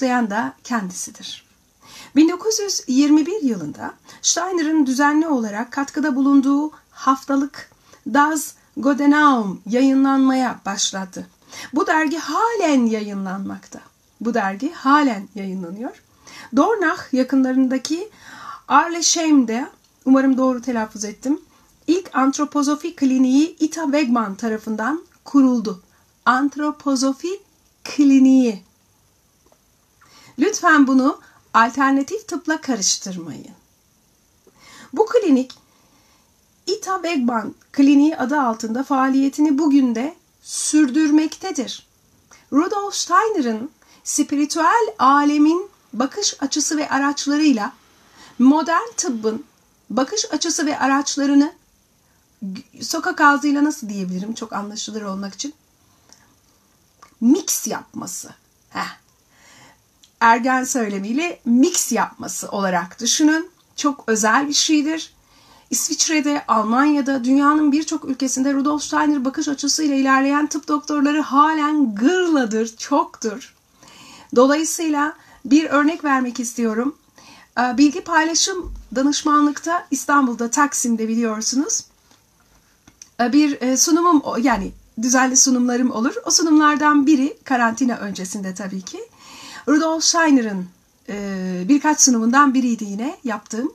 başlayan da kendisidir. 1921 yılında Steiner'ın düzenli olarak katkıda bulunduğu haftalık Das Godenaum yayınlanmaya başladı. Bu dergi halen yayınlanmakta. Bu dergi halen yayınlanıyor. Dornach yakınlarındaki Arlesheim'de, umarım doğru telaffuz ettim, ilk antropozofi kliniği Ita Wegman tarafından kuruldu. Antropozofi kliniği. Lütfen bunu alternatif tıpla karıştırmayın. Bu klinik Ita Wegman Kliniği adı altında faaliyetini bugün de sürdürmektedir. Rudolf Steiner'ın spiritüel alemin bakış açısı ve araçlarıyla modern tıbbın bakış açısı ve araçlarını sokak ağzıyla nasıl diyebilirim çok anlaşılır olmak için mix yapması. Heh. Ergen söylemiyle mix yapması olarak düşünün. Çok özel bir şeydir. İsviçre'de, Almanya'da, dünyanın birçok ülkesinde Rudolf Steiner bakış açısıyla ilerleyen tıp doktorları halen gırladır, çoktur. Dolayısıyla bir örnek vermek istiyorum. Ee, bilgi paylaşım danışmanlıkta İstanbul'da Taksim'de biliyorsunuz. Ee, bir e, sunumum yani düzenli sunumlarım olur. O sunumlardan biri karantina öncesinde tabii ki. Rudolf Steiner'ın e, birkaç sunumundan biriydi yine yaptığım.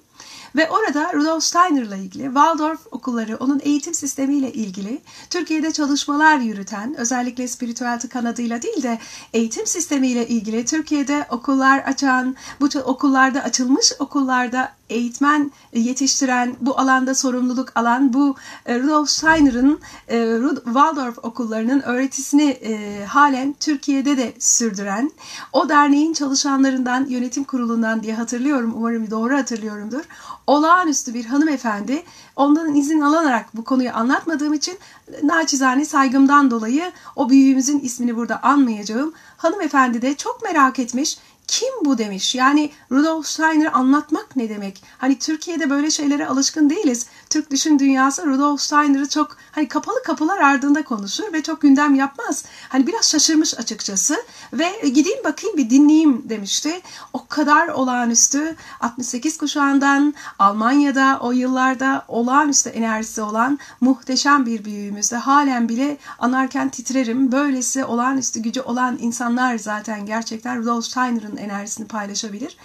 Ve orada Rudolf Steiner'la ilgili, Waldorf okulları, onun eğitim sistemiyle ilgili Türkiye'de çalışmalar yürüten, özellikle spiritüel kanadıyla değil de eğitim sistemiyle ilgili Türkiye'de okullar açan, bu okullarda açılmış okullarda eğitmen yetiştiren, bu alanda sorumluluk alan, bu e, Rudolf Steiner'ın e, Waldorf okullarının öğretisini e, halen Türkiye'de de sürdüren, o derneğin çalışanlarından, yönetim kurulundan diye hatırlıyorum, umarım doğru hatırlıyorumdur olağanüstü bir hanımefendi. Ondan izin alarak bu konuyu anlatmadığım için naçizane saygımdan dolayı o büyüğümüzün ismini burada anmayacağım. Hanımefendi de çok merak etmiş kim bu demiş. Yani Rudolf Steiner anlatmak ne demek? Hani Türkiye'de böyle şeylere alışkın değiliz. Türk düşün dünyası Rudolf Steiner'ı çok hani kapalı kapılar ardında konuşur ve çok gündem yapmaz. Hani biraz şaşırmış açıkçası ve gideyim bakayım bir dinleyeyim demişti. O kadar olağanüstü 68 kuşağından Almanya'da o yıllarda olağanüstü enerjisi olan muhteşem bir büyüğümüzde halen bile anarken titrerim. Böylesi olağanüstü gücü olan insanlar zaten gerçekten Rudolf Steiner'ın enerjisini paylaşabilir.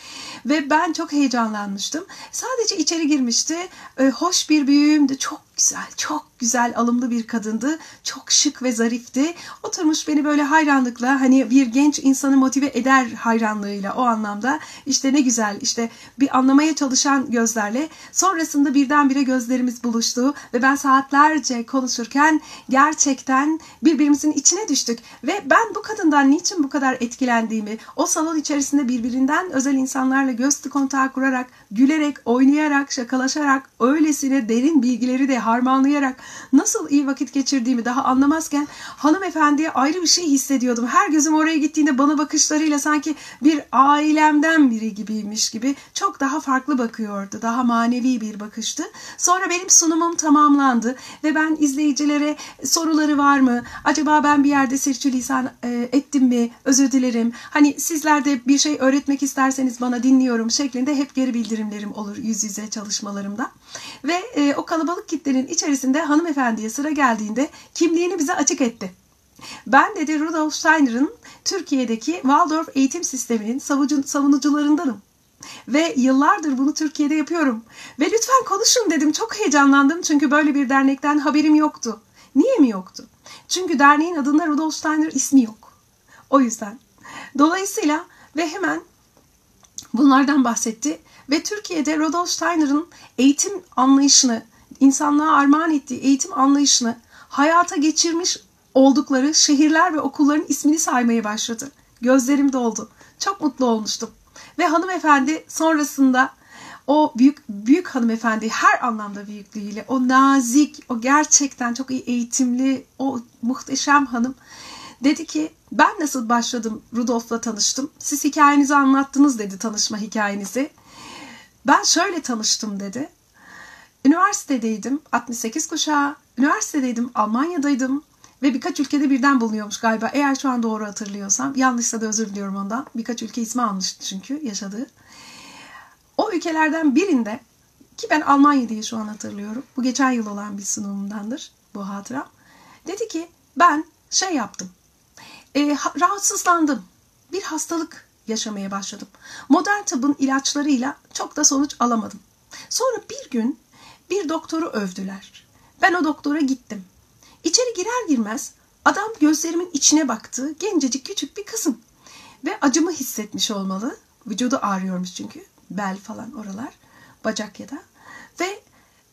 Ve ben çok heyecanlanmıştım. Sadece içeri girmişti. Hoş bir büyüğümdü. Çok güzel, çok güzel, alımlı bir kadındı. Çok şık ve zarifti. Oturmuş beni böyle hayranlıkla hani bir genç insanı motive eder hayranlığıyla o anlamda. işte ne güzel işte bir anlamaya çalışan gözlerle. Sonrasında birdenbire gözlerimiz buluştu ve ben saatlerce konuşurken gerçekten birbirimizin içine düştük. Ve ben bu kadından niçin bu kadar etkilendiğimi, o salon içerisinde birbirinden özel insanlarla göz kontağı kurarak, gülerek, oynayarak, şakalaşarak, öylesine derin bilgileri de harmanlayarak nasıl iyi vakit geçirdiğimi daha anlamazken hanımefendiye ayrı bir şey hissediyordum. Her gözüm oraya gittiğinde bana bakışlarıyla sanki bir ailemden biri gibiymiş gibi çok daha farklı bakıyordu. Daha manevi bir bakıştı. Sonra benim sunumum tamamlandı ve ben izleyicilere soruları var mı? Acaba ben bir yerde sirçülisan e, ettim mi? Özür dilerim. Hani sizler de bir şey öğretmek isterseniz bana dinliyorum şeklinde hep geri bildirimlerim olur yüz yüze çalışmalarımda. Ve e, o kalabalık kitlenin içerisinde hanımefendiye sıra geldiğinde kimliğini bize açık etti. Ben dedi Rudolf Steiner'ın Türkiye'deki Waldorf eğitim sisteminin savunucularındanım. Ve yıllardır bunu Türkiye'de yapıyorum. Ve lütfen konuşun dedim. Çok heyecanlandım çünkü böyle bir dernekten haberim yoktu. Niye mi yoktu? Çünkü derneğin adında Rudolf Steiner ismi yok. O yüzden. Dolayısıyla ve hemen bunlardan bahsetti ve Türkiye'de Rudolf Steiner'ın eğitim anlayışını insanlığa armağan ettiği eğitim anlayışını hayata geçirmiş oldukları şehirler ve okulların ismini saymaya başladı. Gözlerim doldu. Çok mutlu olmuştum. Ve hanımefendi sonrasında o büyük büyük hanımefendi her anlamda büyüklüğüyle o nazik, o gerçekten çok iyi eğitimli, o muhteşem hanım dedi ki ben nasıl başladım Rudolf'la tanıştım. Siz hikayenizi anlattınız dedi tanışma hikayenizi. Ben şöyle tanıştım dedi. Üniversitedeydim. 68 kuşağı. Üniversitedeydim. Almanya'daydım. Ve birkaç ülkede birden bulunuyormuş galiba. Eğer şu an doğru hatırlıyorsam. Yanlışsa da özür diliyorum ondan. Birkaç ülke ismi almıştı çünkü yaşadığı. O ülkelerden birinde ki ben Almanya diye şu an hatırlıyorum. Bu geçen yıl olan bir sunumumdandır bu hatıra. Dedi ki ben şey yaptım. E, rahatsızlandım. Bir hastalık yaşamaya başladım. Modern tıbbın ilaçlarıyla çok da sonuç alamadım. Sonra bir gün bir doktoru övdüler. Ben o doktora gittim. İçeri girer girmez adam gözlerimin içine baktı. Gencecik küçük bir kızım. Ve acımı hissetmiş olmalı. Vücudu ağrıyormuş çünkü. Bel falan oralar. Bacak ya da. Ve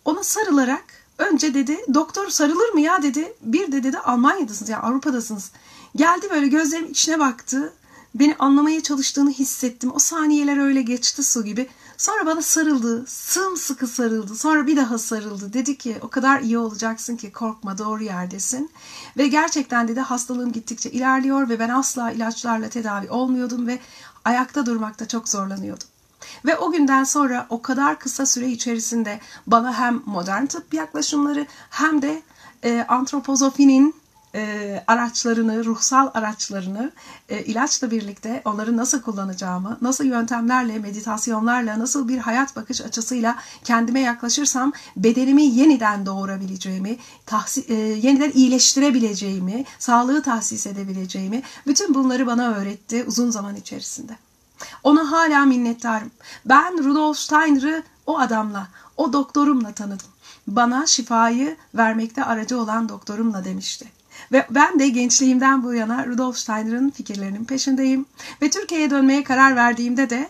ona sarılarak önce dedi doktor sarılır mı ya dedi. Bir de dedi Almanya'dasınız ya yani Avrupa'dasınız. Geldi böyle gözlerimin içine baktı. Beni anlamaya çalıştığını hissettim. O saniyeler öyle geçti su gibi. Sonra bana sarıldı. Sımsıkı sarıldı. Sonra bir daha sarıldı. Dedi ki o kadar iyi olacaksın ki korkma doğru yerdesin. Ve gerçekten dedi hastalığım gittikçe ilerliyor ve ben asla ilaçlarla tedavi olmuyordum ve ayakta durmakta çok zorlanıyordum. Ve o günden sonra o kadar kısa süre içerisinde bana hem modern tıp yaklaşımları hem de e, antropozofinin e, araçlarını, ruhsal araçlarını e, ilaçla birlikte onları nasıl kullanacağımı, nasıl yöntemlerle, meditasyonlarla, nasıl bir hayat bakış açısıyla kendime yaklaşırsam bedenimi yeniden doğurabileceğimi, tahsi, e, yeniden iyileştirebileceğimi, sağlığı tahsis edebileceğimi, bütün bunları bana öğretti uzun zaman içerisinde. Ona hala minnettarım. Ben Rudolf Steiner'ı o adamla, o doktorumla tanıdım. Bana şifayı vermekte aracı olan doktorumla demişti. Ve ben de gençliğimden bu yana Rudolf Steiner'ın fikirlerinin peşindeyim. Ve Türkiye'ye dönmeye karar verdiğimde de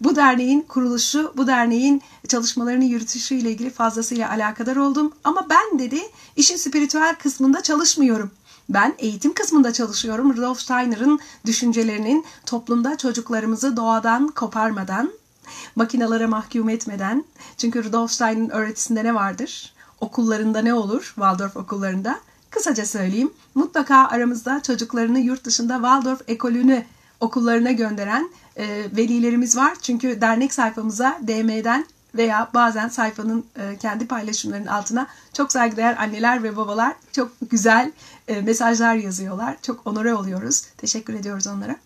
bu derneğin kuruluşu, bu derneğin çalışmalarını yürütüşü ile ilgili fazlasıyla alakadar oldum. Ama ben dedi işin spiritüel kısmında çalışmıyorum. Ben eğitim kısmında çalışıyorum. Rudolf Steiner'ın düşüncelerinin toplumda çocuklarımızı doğadan koparmadan, makinalara mahkum etmeden. Çünkü Rudolf Steiner'ın öğretisinde ne vardır? Okullarında ne olur? Waldorf okullarında. Kısaca söyleyeyim. Mutlaka aramızda çocuklarını yurt dışında Waldorf ekolünü okullarına gönderen e, velilerimiz var. Çünkü dernek sayfamıza DM'den veya bazen sayfanın e, kendi paylaşımlarının altına çok saygıdeğer anneler ve babalar çok güzel e, mesajlar yazıyorlar. Çok onore oluyoruz. Teşekkür ediyoruz onlara.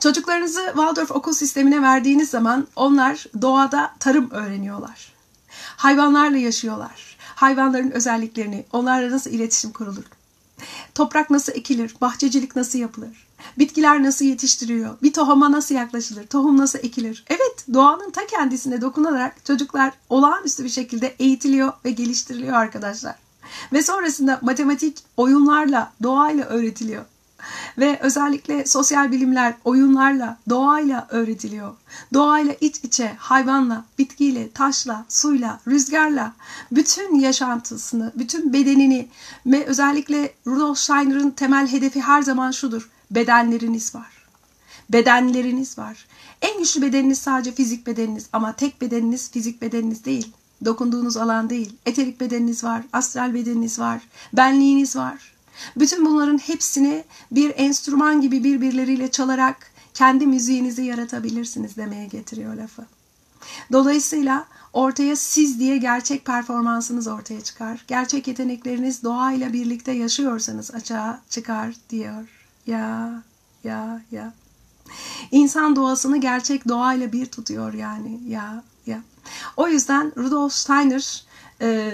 Çocuklarınızı Waldorf okul sistemine verdiğiniz zaman onlar doğada tarım öğreniyorlar. Hayvanlarla yaşıyorlar. Hayvanların özelliklerini, onlarla nasıl iletişim kurulur? Toprak nasıl ekilir? Bahçecilik nasıl yapılır? Bitkiler nasıl yetiştiriyor? Bir tohuma nasıl yaklaşılır? Tohum nasıl ekilir? Evet, doğanın ta kendisine dokunarak çocuklar olağanüstü bir şekilde eğitiliyor ve geliştiriliyor arkadaşlar. Ve sonrasında matematik oyunlarla, doğayla öğretiliyor. Ve özellikle sosyal bilimler oyunlarla, doğayla öğretiliyor. Doğayla iç içe, hayvanla, bitkiyle, taşla, suyla, rüzgarla bütün yaşantısını, bütün bedenini ve özellikle Rudolf Steiner'ın temel hedefi her zaman şudur. Bedenleriniz var. Bedenleriniz var. En güçlü bedeniniz sadece fizik bedeniniz ama tek bedeniniz fizik bedeniniz değil. Dokunduğunuz alan değil. Eterik bedeniniz var, astral bedeniniz var, benliğiniz var. Bütün bunların hepsini bir enstrüman gibi birbirleriyle çalarak kendi müziğinizi yaratabilirsiniz demeye getiriyor lafı. Dolayısıyla ortaya siz diye gerçek performansınız ortaya çıkar. Gerçek yetenekleriniz doğayla birlikte yaşıyorsanız açığa çıkar diyor. Ya, ya, ya. İnsan doğasını gerçek doğayla bir tutuyor yani. Ya, ya. O yüzden Rudolf Steiner e,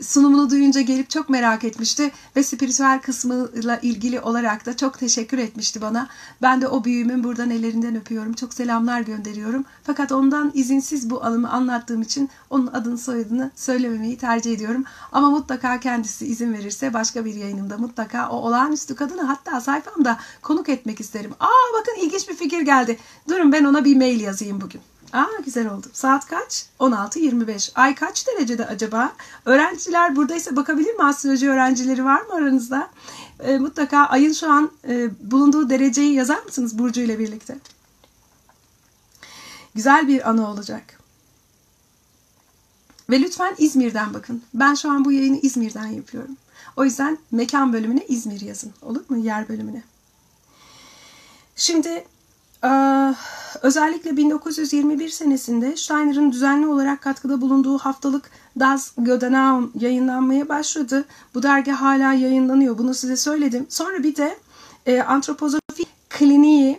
sunumunu duyunca gelip çok merak etmişti ve spiritüel kısmıyla ilgili olarak da çok teşekkür etmişti bana. Ben de o büyüğümün buradan ellerinden öpüyorum. Çok selamlar gönderiyorum. Fakat ondan izinsiz bu anımı anlattığım için onun adını soyadını söylememeyi tercih ediyorum. Ama mutlaka kendisi izin verirse başka bir yayınımda mutlaka o olağanüstü kadını hatta sayfamda konuk etmek isterim. Aa bakın ilginç bir fikir geldi. Durun ben ona bir mail yazayım bugün. Aa güzel oldu. Saat kaç? 16.25. Ay kaç derecede acaba? Öğrenciler buradaysa bakabilir mi? Astroloji öğrencileri var mı aranızda? E, mutlaka ayın şu an e, bulunduğu dereceyi yazar mısınız Burcu ile birlikte? Güzel bir anı olacak. Ve lütfen İzmir'den bakın. Ben şu an bu yayını İzmir'den yapıyorum. O yüzden mekan bölümüne İzmir yazın. Olur mu? Yer bölümüne. Şimdi özellikle 1921 senesinde Steiner'ın düzenli olarak katkıda bulunduğu haftalık Das Gödenaum yayınlanmaya başladı. Bu dergi hala yayınlanıyor. Bunu size söyledim. Sonra bir de e, antropozofi kliniği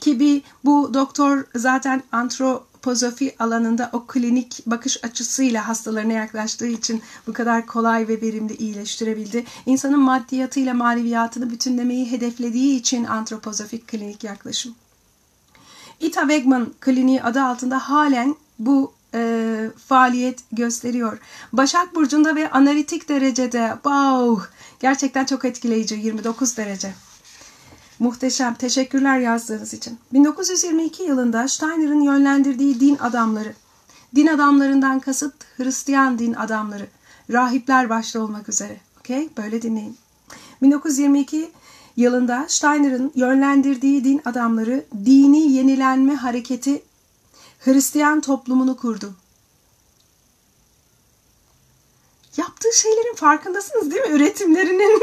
ki bir bu doktor zaten antropozofi alanında o klinik bakış açısıyla hastalarına yaklaştığı için bu kadar kolay ve verimli iyileştirebildi. İnsanın maddiyatıyla maneviyatını bütünlemeyi hedeflediği için antroposofik klinik yaklaşım. Ita Wegman Kliniği adı altında halen bu e, faaliyet gösteriyor. Başak Burcu'nda ve analitik derecede wow, gerçekten çok etkileyici 29 derece. Muhteşem. Teşekkürler yazdığınız için. 1922 yılında Steiner'ın yönlendirdiği din adamları, din adamlarından kasıt Hristiyan din adamları, rahipler başta olmak üzere. Okay? Böyle dinleyin. 1922 yılında Steiner'ın yönlendirdiği din adamları dini yenilenme hareketi Hristiyan toplumunu kurdu. Yaptığı şeylerin farkındasınız değil mi? Üretimlerinin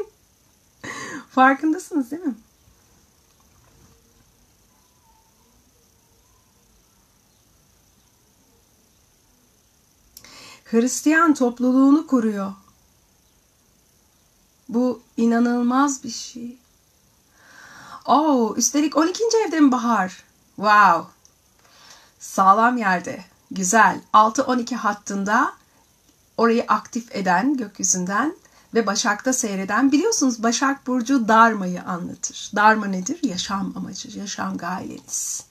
farkındasınız değil mi? Hristiyan topluluğunu kuruyor. Bu inanılmaz bir şey. Oh, üstelik 12. evde mi bahar? Wow. Sağlam yerde. Güzel. 6-12 hattında orayı aktif eden gökyüzünden ve Başak'ta seyreden biliyorsunuz Başak Burcu Darma'yı anlatır. Darma nedir? Yaşam amacı, yaşam gayeniz.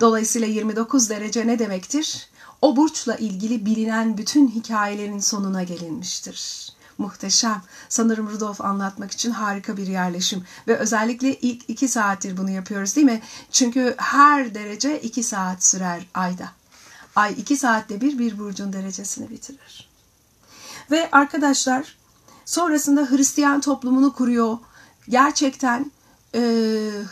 Dolayısıyla 29 derece ne demektir? O burçla ilgili bilinen bütün hikayelerin sonuna gelinmiştir. Muhteşem. Sanırım Rudolf anlatmak için harika bir yerleşim. Ve özellikle ilk iki saattir bunu yapıyoruz değil mi? Çünkü her derece iki saat sürer ayda. Ay iki saatte bir bir burcun derecesini bitirir. Ve arkadaşlar sonrasında Hristiyan toplumunu kuruyor. Gerçekten e,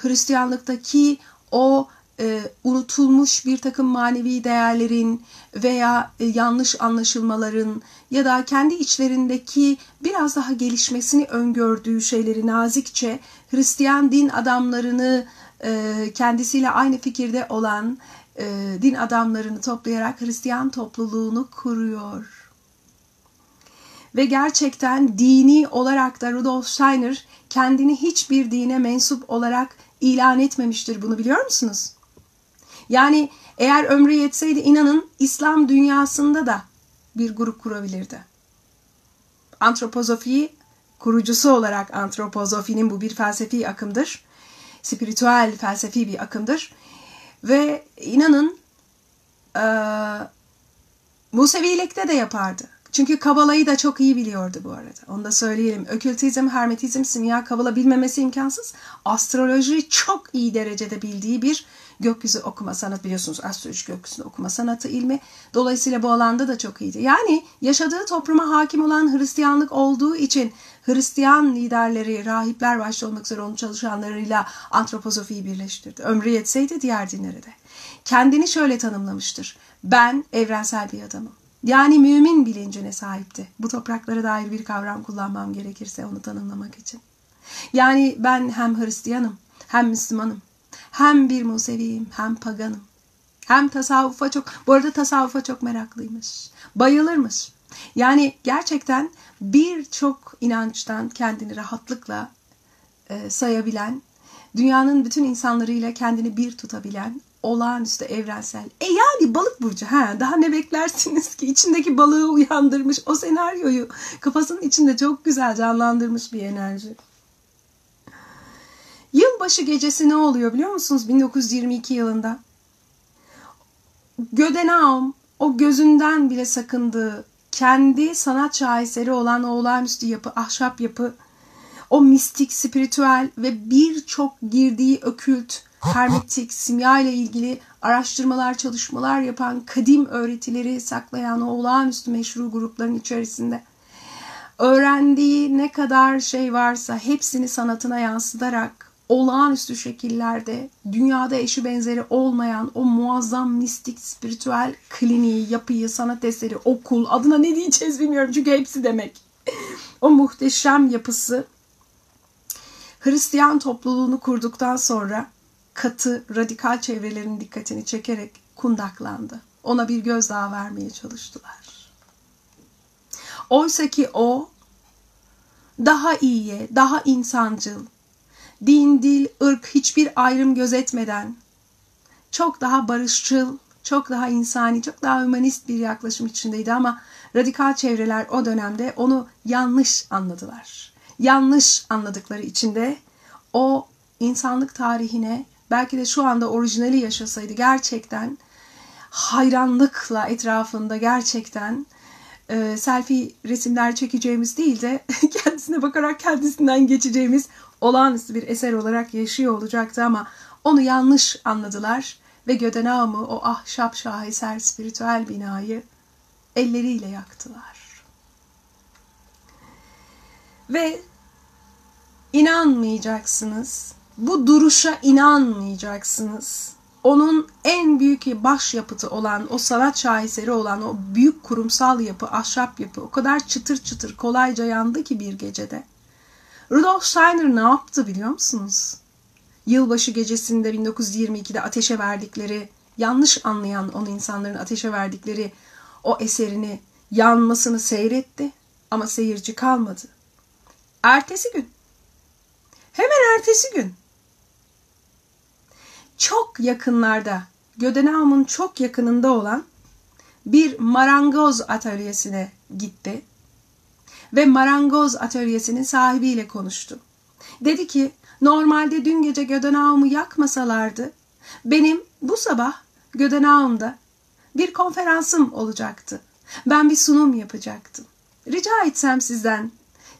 Hristiyanlıktaki o e, unutulmuş bir takım manevi değerlerin veya e, yanlış anlaşılmaların ya da kendi içlerindeki biraz daha gelişmesini öngördüğü şeyleri nazikçe Hristiyan din adamlarını e, kendisiyle aynı fikirde olan din adamlarını toplayarak Hristiyan topluluğunu kuruyor. Ve gerçekten dini olarak da Rudolf Steiner kendini hiçbir dine mensup olarak ilan etmemiştir. Bunu biliyor musunuz? Yani eğer ömrü yetseydi inanın İslam dünyasında da bir grup kurabilirdi. Antropozofi kurucusu olarak antropozofinin bu bir felsefi akımdır. Spiritüel felsefi bir akımdır. Ve inanın e, Musevilikte de yapardı. Çünkü Kabala'yı da çok iyi biliyordu bu arada. Onu da söyleyelim. Ökültizm, hermetizm, simya, Kabala bilmemesi imkansız. Astroloji çok iyi derecede bildiği bir gökyüzü okuma sanatı biliyorsunuz astroloji gökyüzü okuma sanatı ilmi. Dolayısıyla bu alanda da çok iyiydi. Yani yaşadığı topluma hakim olan Hristiyanlık olduğu için Hristiyan liderleri, rahipler başta olmak üzere onun çalışanlarıyla antropozofiyi birleştirdi. Ömrü yetseydi diğer dinlere de. Kendini şöyle tanımlamıştır. Ben evrensel bir adamım. Yani mümin bilincine sahipti. Bu topraklara dair bir kavram kullanmam gerekirse onu tanımlamak için. Yani ben hem Hristiyanım hem Müslümanım hem bir Museviyim hem paganım. Hem tasavvufa çok, bu arada tasavvufa çok meraklıymış. Bayılırmış. Yani gerçekten birçok inançtan kendini rahatlıkla e, sayabilen, dünyanın bütün insanlarıyla kendini bir tutabilen, olağanüstü evrensel. E yani balık burcu ha daha ne beklersiniz ki içindeki balığı uyandırmış o senaryoyu kafasının içinde çok güzel canlandırmış bir enerji. Yılbaşı gecesi ne oluyor biliyor musunuz 1922 yılında? Gödenaum o gözünden bile sakındığı kendi sanat şaheseri olan o olağanüstü yapı, ahşap yapı, o mistik, spiritüel ve birçok girdiği ökült, hermetik, simya ile ilgili araştırmalar, çalışmalar yapan kadim öğretileri saklayan o olağanüstü meşru grupların içerisinde öğrendiği ne kadar şey varsa hepsini sanatına yansıtarak olağanüstü şekillerde dünyada eşi benzeri olmayan o muazzam mistik spiritüel kliniği, yapıyı, sanat eseri, okul adına ne diyeceğiz bilmiyorum çünkü hepsi demek. o muhteşem yapısı Hristiyan topluluğunu kurduktan sonra katı, radikal çevrelerin dikkatini çekerek kundaklandı. Ona bir gözdağı vermeye çalıştılar. Oysa ki o daha iyiye, daha insancıl, din, dil, ırk hiçbir ayrım gözetmeden çok daha barışçıl, çok daha insani, çok daha humanist bir yaklaşım içindeydi ama radikal çevreler o dönemde onu yanlış anladılar. Yanlış anladıkları içinde o insanlık tarihine belki de şu anda orijinali yaşasaydı gerçekten hayranlıkla etrafında gerçekten e, selfie resimler çekeceğimiz değil de kendisine bakarak kendisinden geçeceğimiz olağanüstü bir eser olarak yaşıyor olacaktı ama onu yanlış anladılar ve Gödenağım'ı o ahşap şaheser spiritüel binayı elleriyle yaktılar. Ve inanmayacaksınız. Bu duruşa inanmayacaksınız. Onun en büyük başyapıtı olan, o sanat şaheseri olan o büyük kurumsal yapı, ahşap yapı o kadar çıtır çıtır kolayca yandı ki bir gecede. Rudolf Steiner ne yaptı biliyor musunuz? Yılbaşı gecesinde 1922'de ateşe verdikleri, yanlış anlayan onu insanların ateşe verdikleri o eserini yanmasını seyretti ama seyirci kalmadı. Ertesi gün, hemen ertesi gün çok yakınlarda, Gödenağım'ın çok yakınında olan bir marangoz atölyesine gitti ve marangoz atölyesinin sahibiyle konuştu. Dedi ki normalde dün gece Gödenağım'ı yakmasalardı benim bu sabah Gödenağım'da bir konferansım olacaktı. Ben bir sunum yapacaktım. Rica etsem sizden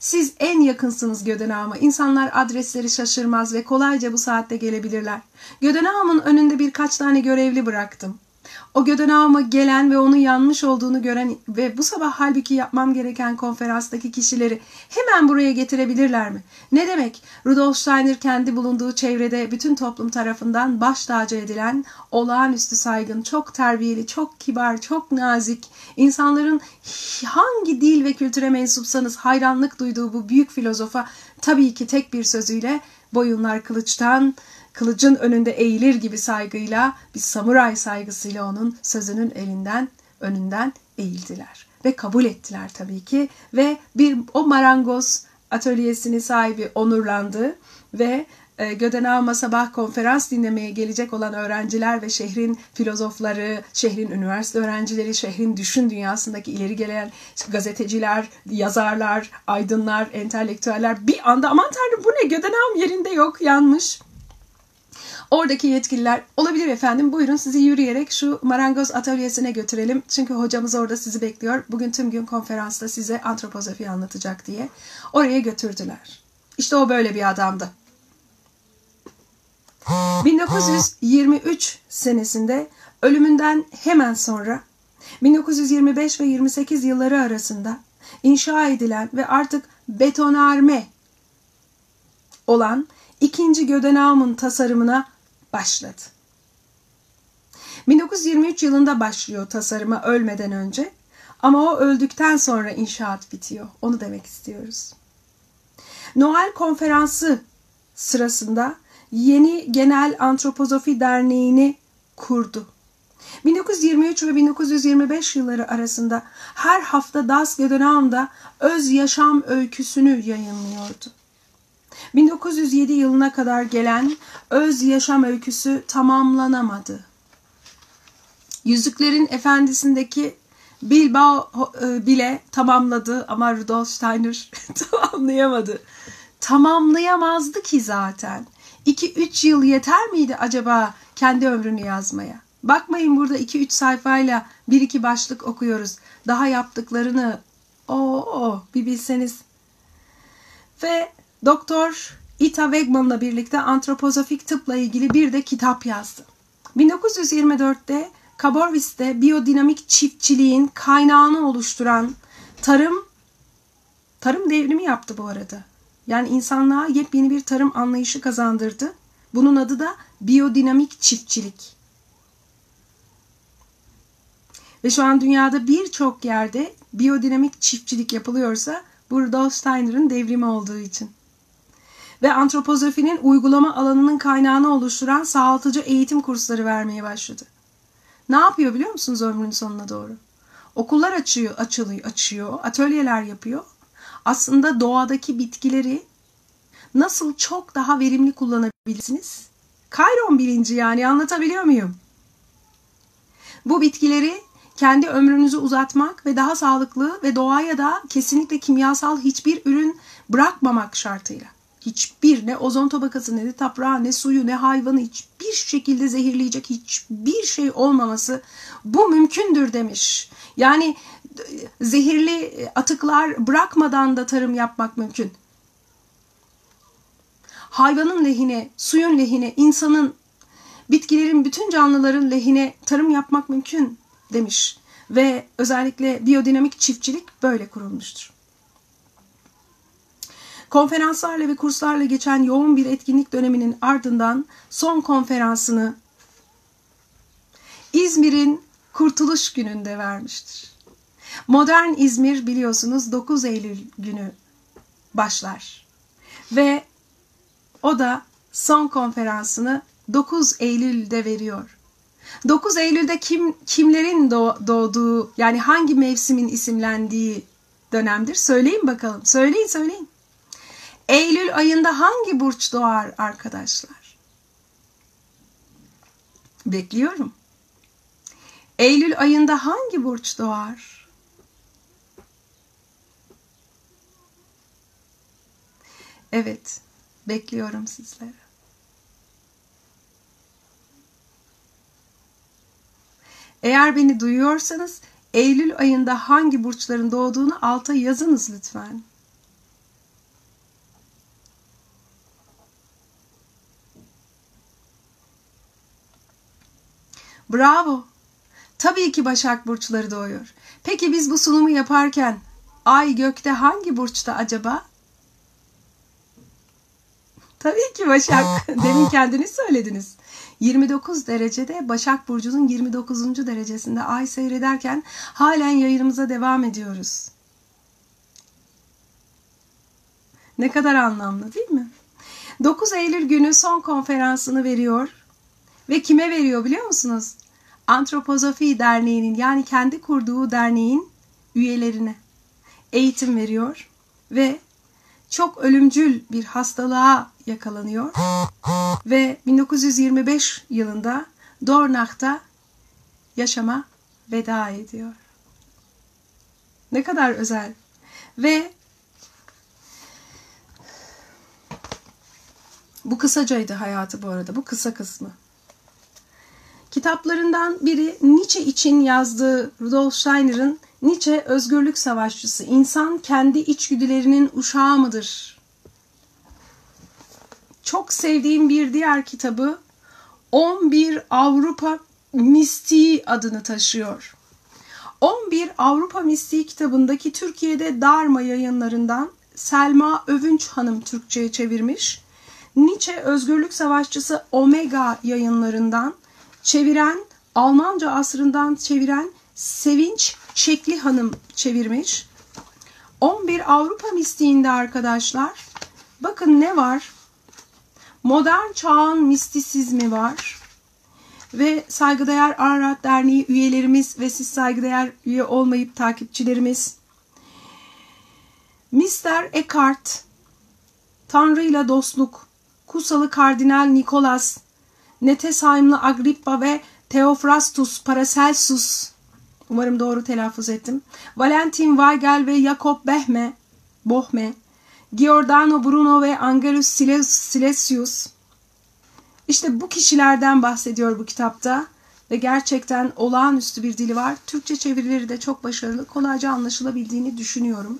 siz en yakınsınız Gödenağım'a. İnsanlar adresleri şaşırmaz ve kolayca bu saatte gelebilirler. Gödenağımın önünde birkaç tane görevli bıraktım. O Gödenağıma gelen ve onun yanlış olduğunu gören ve bu sabah halbuki yapmam gereken konferanstaki kişileri hemen buraya getirebilirler mi? Ne demek? Rudolf Steiner kendi bulunduğu çevrede bütün toplum tarafından baş tacı edilen, olağanüstü saygın, çok terbiyeli, çok kibar, çok nazik, insanların hangi dil ve kültüre mensupsanız hayranlık duyduğu bu büyük filozofa tabii ki tek bir sözüyle boyunlar kılıçtan, kılıcın önünde eğilir gibi saygıyla bir samuray saygısıyla onun sözünün elinden önünden eğildiler. Ve kabul ettiler tabii ki. Ve bir o marangoz atölyesinin sahibi onurlandı ve e, Gödenağma sabah konferans dinlemeye gelecek olan öğrenciler ve şehrin filozofları, şehrin üniversite öğrencileri, şehrin düşün dünyasındaki ileri gelen gazeteciler, yazarlar, aydınlar, entelektüeller bir anda aman tanrım bu ne? Gödenağım yerinde yok yanmış Oradaki yetkililer olabilir efendim buyurun sizi yürüyerek şu marangoz atölyesine götürelim. Çünkü hocamız orada sizi bekliyor. Bugün tüm gün konferansta size antropozofi anlatacak diye. Oraya götürdüler. İşte o böyle bir adamdı. 1923 senesinde ölümünden hemen sonra 1925 ve 28 yılları arasında inşa edilen ve artık betonarme olan ikinci Gödenağım'ın tasarımına başladı. 1923 yılında başlıyor tasarıma ölmeden önce ama o öldükten sonra inşaat bitiyor. Onu demek istiyoruz. Noel konferansı sırasında yeni Genel Antropozofi Derneği'ni kurdu. 1923 ve 1925 yılları arasında her hafta Das Gödenağım'da öz yaşam öyküsünü yayınlıyordu. 1907 yılına kadar gelen öz yaşam öyküsü tamamlanamadı. Yüzüklerin Efendisi'ndeki Bilbao e, bile tamamladı ama Rudolf Steiner tamamlayamadı. Tamamlayamazdı ki zaten. 2-3 yıl yeter miydi acaba kendi ömrünü yazmaya? Bakmayın burada 2-3 sayfayla bir iki başlık okuyoruz. Daha yaptıklarını o bir bilseniz. Ve Doktor Ita Wegman'la birlikte antropozofik tıpla ilgili bir de kitap yazdı. 1924'te Kaborvis'te biyodinamik çiftçiliğin kaynağını oluşturan tarım tarım devrimi yaptı bu arada. Yani insanlığa yepyeni bir tarım anlayışı kazandırdı. Bunun adı da biyodinamik çiftçilik. Ve şu an dünyada birçok yerde biyodinamik çiftçilik yapılıyorsa bu Rudolf Steiner'ın devrimi olduğu için. Ve antropozofinin uygulama alanının kaynağını oluşturan sağaltıcı eğitim kursları vermeye başladı. Ne yapıyor biliyor musunuz ömrünün sonuna doğru? Okullar açıyor, açılıyor, açıyor, atölyeler yapıyor. Aslında doğadaki bitkileri nasıl çok daha verimli kullanabilirsiniz? Kayron bilinci yani anlatabiliyor muyum? Bu bitkileri kendi ömrünüzü uzatmak ve daha sağlıklı ve doğaya da kesinlikle kimyasal hiçbir ürün bırakmamak şartıyla. Hiçbir ne ozon tabakası ne de toprağı ne suyu ne hayvanı hiçbir şekilde zehirleyecek hiçbir şey olmaması bu mümkündür demiş. Yani zehirli atıklar bırakmadan da tarım yapmak mümkün. Hayvanın lehine, suyun lehine, insanın, bitkilerin, bütün canlıların lehine tarım yapmak mümkün demiş. Ve özellikle biyodinamik çiftçilik böyle kurulmuştur. Konferanslarla ve kurslarla geçen yoğun bir etkinlik döneminin ardından son konferansını İzmir'in Kurtuluş Günü'nde vermiştir. Modern İzmir biliyorsunuz 9 Eylül günü başlar. Ve o da son konferansını 9 Eylül'de veriyor. 9 Eylül'de kim kimlerin doğduğu yani hangi mevsimin isimlendiği dönemdir? Söyleyin bakalım. Söyleyin söyleyin. Eylül ayında hangi burç doğar arkadaşlar? Bekliyorum. Eylül ayında hangi burç doğar? Evet, bekliyorum sizleri. Eğer beni duyuyorsanız Eylül ayında hangi burçların doğduğunu alta yazınız lütfen. Bravo. Tabii ki Başak burçları doğuyor. Peki biz bu sunumu yaparken ay gökte hangi burçta acaba? Tabii ki Başak. Demin kendiniz söylediniz. 29 derecede Başak Burcu'nun 29. derecesinde ay seyrederken halen yayınımıza devam ediyoruz. Ne kadar anlamlı değil mi? 9 Eylül günü son konferansını veriyor ve kime veriyor biliyor musunuz? Antropozofi Derneği'nin yani kendi kurduğu derneğin üyelerine eğitim veriyor ve çok ölümcül bir hastalığa yakalanıyor ve 1925 yılında Dornach'ta yaşama veda ediyor. Ne kadar özel. Ve bu kısacaydı hayatı bu arada. Bu kısa kısmı. Kitaplarından biri Nietzsche için yazdığı Rudolf Steiner'ın Nietzsche özgürlük savaşçısı. İnsan kendi içgüdülerinin uşağı mıdır? Çok sevdiğim bir diğer kitabı 11 Avrupa Mistiği adını taşıyor. 11 Avrupa Mistiği kitabındaki Türkiye'de Darma yayınlarından Selma Övünç Hanım Türkçe'ye çevirmiş. Nietzsche Özgürlük Savaşçısı Omega yayınlarından çeviren, Almanca asrından çeviren Sevinç Çekli Hanım çevirmiş. 11 Avrupa mistiğinde arkadaşlar bakın ne var? Modern çağın mistisizmi var. Ve saygıdeğer Ararat Derneği üyelerimiz ve siz saygıdeğer üye olmayıp takipçilerimiz. Mr. Eckhart, Tanrı dostluk, Kusalı Kardinal Nikolas, Netesheimlı Agrippa ve Theophrastus Paracelsus umarım doğru telaffuz ettim. Valentin Weigel ve Jakob Behme, Bohme, Giordano Bruno ve Angelus Silesius. İşte bu kişilerden bahsediyor bu kitapta ve gerçekten olağanüstü bir dili var. Türkçe çevirileri de çok başarılı, kolayca anlaşılabildiğini düşünüyorum.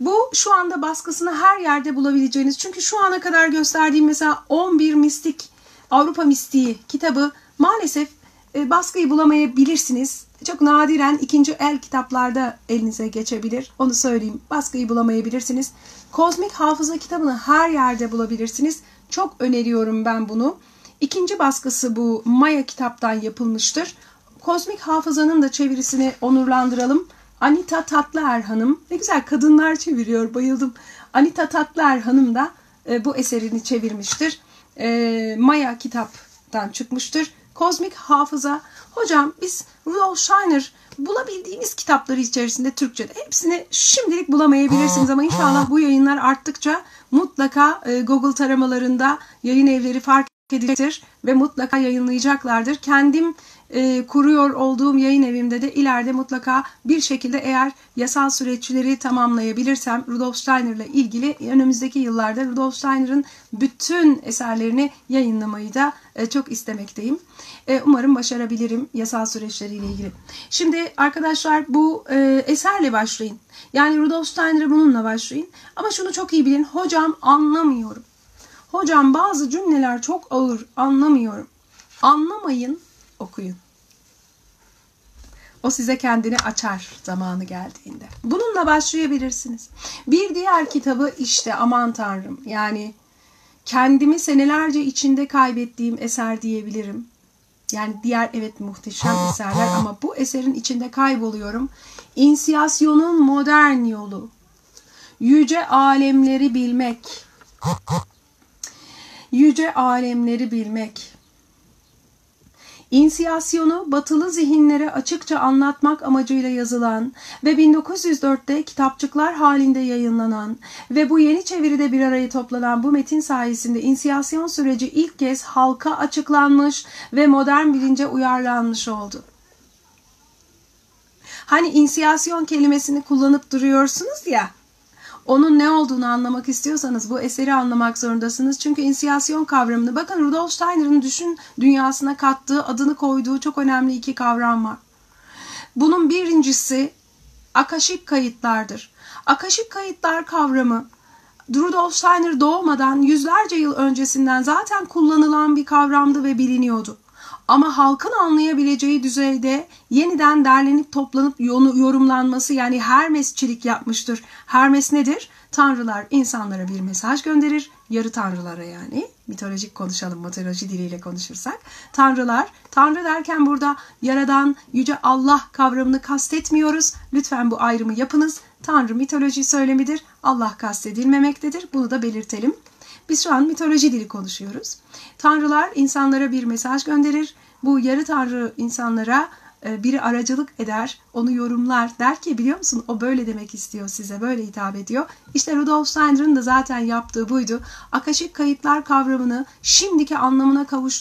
Bu şu anda baskısını her yerde bulabileceğiniz. Çünkü şu ana kadar gösterdiğim mesela 11 mistik Avrupa Mistiği kitabı maalesef e, baskıyı bulamayabilirsiniz. Çok nadiren ikinci el kitaplarda elinize geçebilir. Onu söyleyeyim. Baskıyı bulamayabilirsiniz. Kozmik Hafıza kitabını her yerde bulabilirsiniz. Çok öneriyorum ben bunu. İkinci baskısı bu Maya kitaptan yapılmıştır. Kozmik Hafıza'nın da çevirisini onurlandıralım. Anita Tatlıer Hanım. Ne güzel kadınlar çeviriyor. Bayıldım. Anita Tatlıer Hanım da e, bu eserini çevirmiştir. E, Maya kitaptan çıkmıştır. Kozmik Hafıza. Hocam biz Rudolf Steiner bulabildiğimiz kitapları içerisinde Türkçe'de hepsini şimdilik bulamayabilirsiniz ama inşallah bu yayınlar arttıkça mutlaka e, Google taramalarında yayın evleri fark edilecektir ve mutlaka yayınlayacaklardır. Kendim e, kuruyor olduğum yayın evimde de ileride mutlaka bir şekilde eğer yasal süreçleri tamamlayabilirsem Rudolf Steiner ile ilgili önümüzdeki yıllarda Rudolf Steiner'ın bütün eserlerini yayınlamayı da e, çok istemekteyim. E, umarım başarabilirim yasal süreçleriyle ilgili. Şimdi arkadaşlar bu e, eserle başlayın. Yani Rudolf Steiner'ı bununla başlayın. Ama şunu çok iyi bilin. Hocam anlamıyorum. Hocam bazı cümleler çok ağır anlamıyorum. Anlamayın okuyun. O size kendini açar zamanı geldiğinde. Bununla başlayabilirsiniz. Bir diğer kitabı işte aman tanrım yani kendimi senelerce içinde kaybettiğim eser diyebilirim. Yani diğer evet muhteşem eserler ama bu eserin içinde kayboluyorum. İnsiyasyonun modern yolu. Yüce alemleri bilmek. Yüce alemleri bilmek. İnsiyasyonu batılı zihinlere açıkça anlatmak amacıyla yazılan ve 1904'te kitapçıklar halinde yayınlanan ve bu yeni çeviride bir araya toplanan bu metin sayesinde inisiyasyon süreci ilk kez halka açıklanmış ve modern bilince uyarlanmış oldu. Hani inisiyasyon kelimesini kullanıp duruyorsunuz ya, onun ne olduğunu anlamak istiyorsanız bu eseri anlamak zorundasınız. Çünkü inisiyasyon kavramını bakın Rudolf Steiner'ın düşün dünyasına kattığı, adını koyduğu çok önemli iki kavram var. Bunun birincisi akaşik kayıtlardır. Akaşik kayıtlar kavramı Rudolf Steiner doğmadan yüzlerce yıl öncesinden zaten kullanılan bir kavramdı ve biliniyordu. Ama halkın anlayabileceği düzeyde yeniden derlenip toplanıp yorumlanması yani Hermesçilik yapmıştır. Hermes nedir? Tanrılar insanlara bir mesaj gönderir. Yarı tanrılara yani. Mitolojik konuşalım, mitoloji diliyle konuşursak. Tanrılar, tanrı derken burada yaradan yüce Allah kavramını kastetmiyoruz. Lütfen bu ayrımı yapınız. Tanrı mitoloji söylemidir. Allah kastedilmemektedir. Bunu da belirtelim. Biz şu an mitoloji dili konuşuyoruz. Tanrılar insanlara bir mesaj gönderir. Bu yarı tanrı insanlara e, biri aracılık eder, onu yorumlar. Der ki biliyor musun o böyle demek istiyor size, böyle hitap ediyor. İşte Rudolf Steiner'ın da zaten yaptığı buydu. Akaşik kayıtlar kavramını şimdiki anlamına kavuştu